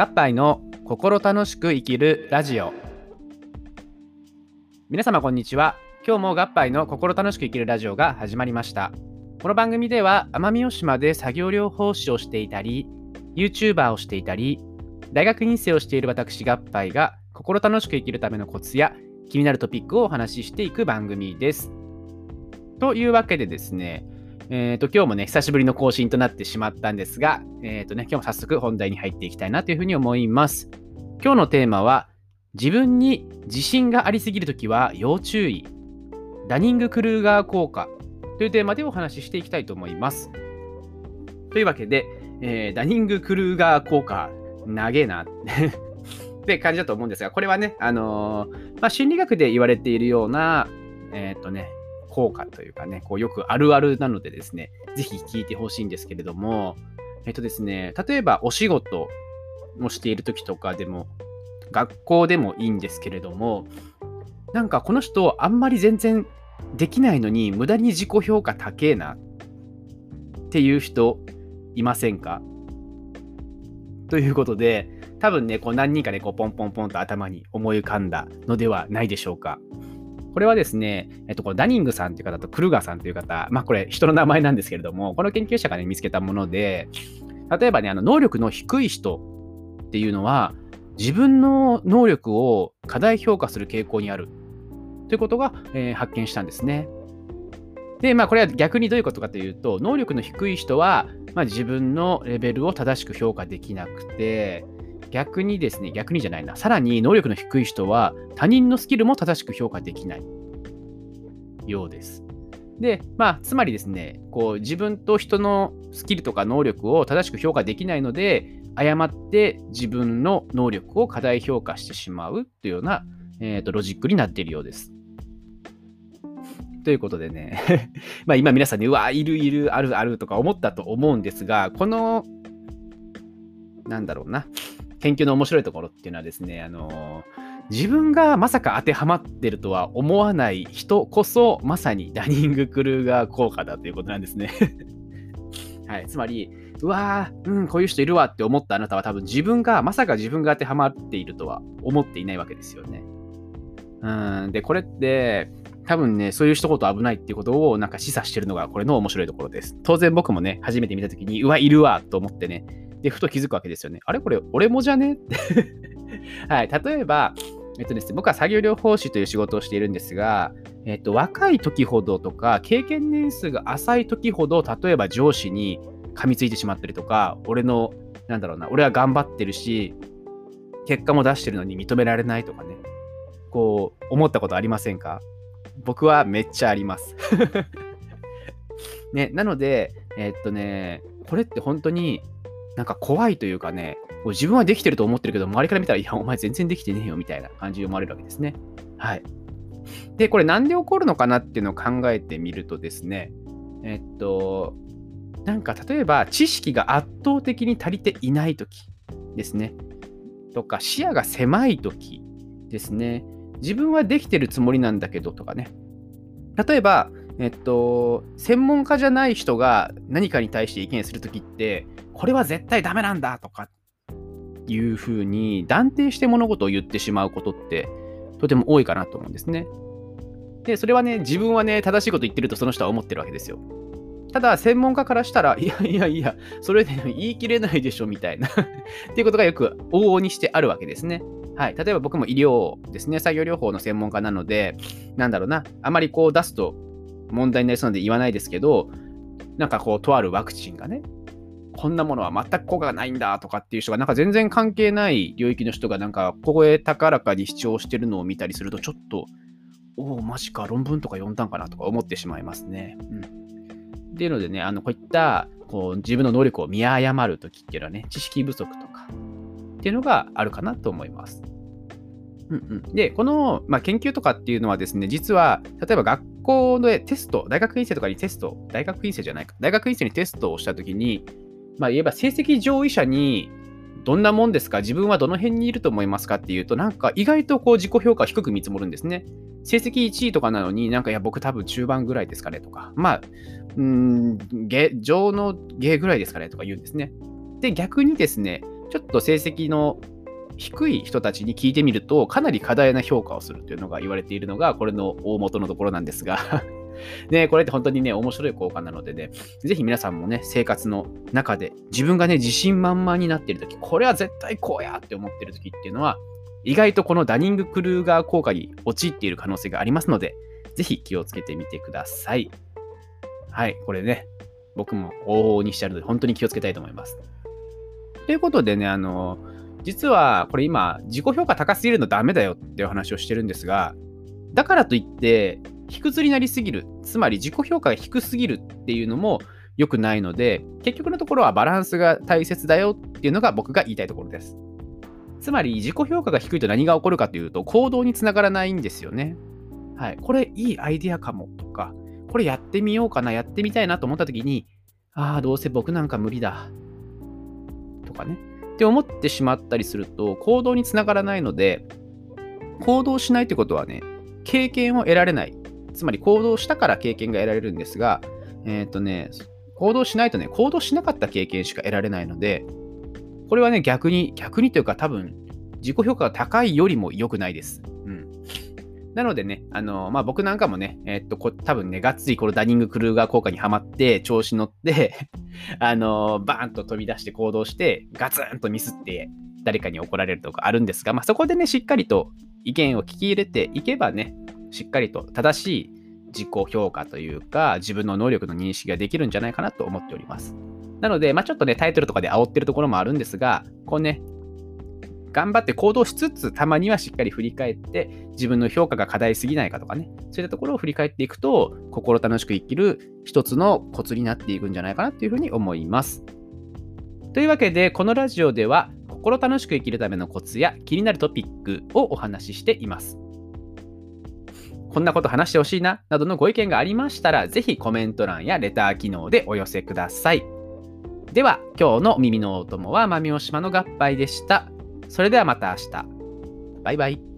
合杯の心楽しく生きるラジオ。皆様こんにちは。今日も合杯の心楽しく生きるラジオが始まりました。この番組では奄美大島で作業療法士をしていたり YouTuber をしていたり大学院生をしている私合杯が心楽しく生きるためのコツや気になるトピックをお話ししていく番組です。というわけでですねえっ、ー、と、今日もね、久しぶりの更新となってしまったんですが、えっ、ー、とね、今日も早速本題に入っていきたいなというふうに思います。今日のテーマは、自分に自信がありすぎるときは要注意。ダニング・クルーガー効果というテーマでお話ししていきたいと思います。というわけで、えー、ダニング・クルーガー効果、長えな。って感じだと思うんですが、これはね、あのー、まあ、心理学で言われているような、えっ、とね、効果というかね、こうよくあるあるなのでですね、ぜひ聞いてほしいんですけれども、えっとですね、例えばお仕事をしている時とかでも、学校でもいいんですけれども、なんかこの人あんまり全然できないのに無駄に自己評価高えなっていう人いませんか？ということで、多分ね、こう何人かね、こうポンポンポンと頭に思い浮かんだのではないでしょうか。これはですね、えっと、ダニングさんという方とクルガーさんという方、まあこれ人の名前なんですけれども、この研究者がね、見つけたもので、例えばね、あの能力の低い人っていうのは、自分の能力を過大評価する傾向にあるということが、えー、発見したんですね。で、まあこれは逆にどういうことかというと、能力の低い人は、まあ、自分のレベルを正しく評価できなくて、逆にですね、逆にじゃないな、さらに能力の低い人は他人のスキルも正しく評価できないようです。で、まあ、つまりですね、こう自分と人のスキルとか能力を正しく評価できないので、誤って自分の能力を過大評価してしまうというような、えーと、ロジックになっているようです。ということでね まあ今皆さんね、うわ、いるいる、あるあるとか思ったと思うんですが、この、なんだろうな、研究の面白いところっていうのはですね、あの自分がまさか当てはまってるとは思わない人こそ、まさにダニング・クルーガー効果だということなんですね はい、つまり、うわー、うん、こういう人いるわって思ったあなたは多分自分が、まさか自分が当てはまっているとは思っていないわけですよね。うん、で、これって、多分ね、そういう一言危ないっていうことをなんか示唆してるのがこれの面白いところです。当然僕もね、初めて見たときに、うわ、いるわと思ってね、で、ふと気づくわけですよね。あれ？これ、俺もじゃね？っ てはい。例えば、えっとですね、僕は作業療法士という仕事をしているんですが、えっと、若い時ほどとか、経験年数が浅い時ほど、例えば上司に噛みついてしまったりとか、俺の、なんだろうな、俺は頑張ってるし、結果も出してるのに認められないとかね、こう、思ったことありませんか？僕はめっちゃあります。ね、なので、えっとね、これって本当になんか怖いというかね、自分はできてると思ってるけど、周りから見たら、いや、お前全然できてねえよみたいな感じで思われるわけですね。はい。で、これなんで起こるのかなっていうのを考えてみるとですね、えっと、なんか例えば知識が圧倒的に足りていないときですね。とか視野が狭いときですね。自分はできてるつもりなんだけどとかね。例えば、えっと、専門家じゃない人が何かに対して意見するときって、これは絶対ダメなんだとかいうふうに断定して物事を言ってしまうことってとても多いかなと思うんですね。で、それはね、自分はね、正しいこと言ってるとその人は思ってるわけですよ。ただ、専門家からしたら、いやいやいや、それで言い切れないでしょみたいな っていうことがよく往々にしてあるわけですね。はい。例えば僕も医療ですね、作業療法の専門家なので、なんだろうな、あまりこう出すと問題になりそうなので言わないですけど、なんかこう、とあるワクチンがね、こんなものは全く効果がないんだとかっていう人が、なんか全然関係ない領域の人が、なんか声高らかに主張してるのを見たりすると、ちょっと、おお、マジか、論文とか読んだんかなとか思ってしまいますね。うん。っていうのでね、あのこういったこう自分の能力を見誤るときっていうのはね、知識不足とかっていうのがあるかなと思います。うんうん、で、この、まあ、研究とかっていうのはですね、実は、例えば学校でテスト、大学院生とかにテスト、大学院生じゃないか、大学院生にテストをしたときに、まあ、言えば成績上位者にどんなもんですか？自分はどの辺にいると思いますかっていうと、なんか意外とこう自己評価低く見積もるんですね。成績1位とかなのになんかいや僕多分中盤ぐらいですかねとか、まあ、うん、上の芸ぐらいですかねとか言うんですね。で、逆にですね、ちょっと成績の低い人たちに聞いてみると、かなり過大な評価をするというのが言われているのが、これの大元のところなんですがね、これって本当にね、面白い効果なのでね、ぜひ皆さんもね、生活の中で自分がね、自信満々になっているとき、これは絶対こうやって思っているときっていうのは、意外とこのダニング・クルーガー効果に陥っている可能性がありますので、ぜひ気をつけてみてください。はい、これね、僕も往々にしてあるので、本当に気をつけたいと思います。ということでね、あの、実はこれ今、自己評価高すぎるのダメだよっていう話をしてるんですが、だからといって、低ずりなりすぎる、つまり自己評価が低すぎるっていうのも良くないので、結局のところはバランスが大切だよっていうのが僕が言いたいところです。つまり自己評価が低いと何が起こるかというと行動につながらないんですよね。はい。これいいアイデアかもとか、これやってみようかな、やってみたいなと思った時に、ああ、どうせ僕なんか無理だ。とかね。って思ってしまったりすると行動につながらないので、行動しないってことはね、経験を得られない。つまり行動したから経験が得られるんですが、えっ、ー、とね、行動しないとね、行動しなかった経験しか得られないので、これはね、逆に、逆にというか多分、自己評価が高いよりも良くないです。うん。なのでね、あのまあ、僕なんかもね、えー、っと、こ多分ね、がっつりこのダニング・クルーガー効果にはまって、調子乗って あのバーンと飛び出して行動して、ガツンとミスって誰かに怒られるとかあるんですが、まあ、そこでね、しっかりと意見を聞き入れていけばね、しっかりと正しい自己評価というか、自分の能力の認識ができるんじゃないかなと思っております。なので、まあ、ちょっとね、タイトルとかで煽ってるところもあるんですが、こうね、頑張って行動しつつ、たまにはしっかり振り返って、自分の評価が過大すぎないかとかね、そういったところを振り返っていくと、心楽しく生きる一つのコツになっていくんじゃないかなっていうふうに思います。というわけで、このラジオでは、心楽しく生きるためのコツや気になるトピックをお話ししています。こんなこと話してほしいな、などのご意見がありましたら、ぜひコメント欄やレター機能でお寄せください。では、今日の耳のお供は、まみおしまの合杯でした。それではまた明日。バイバイ。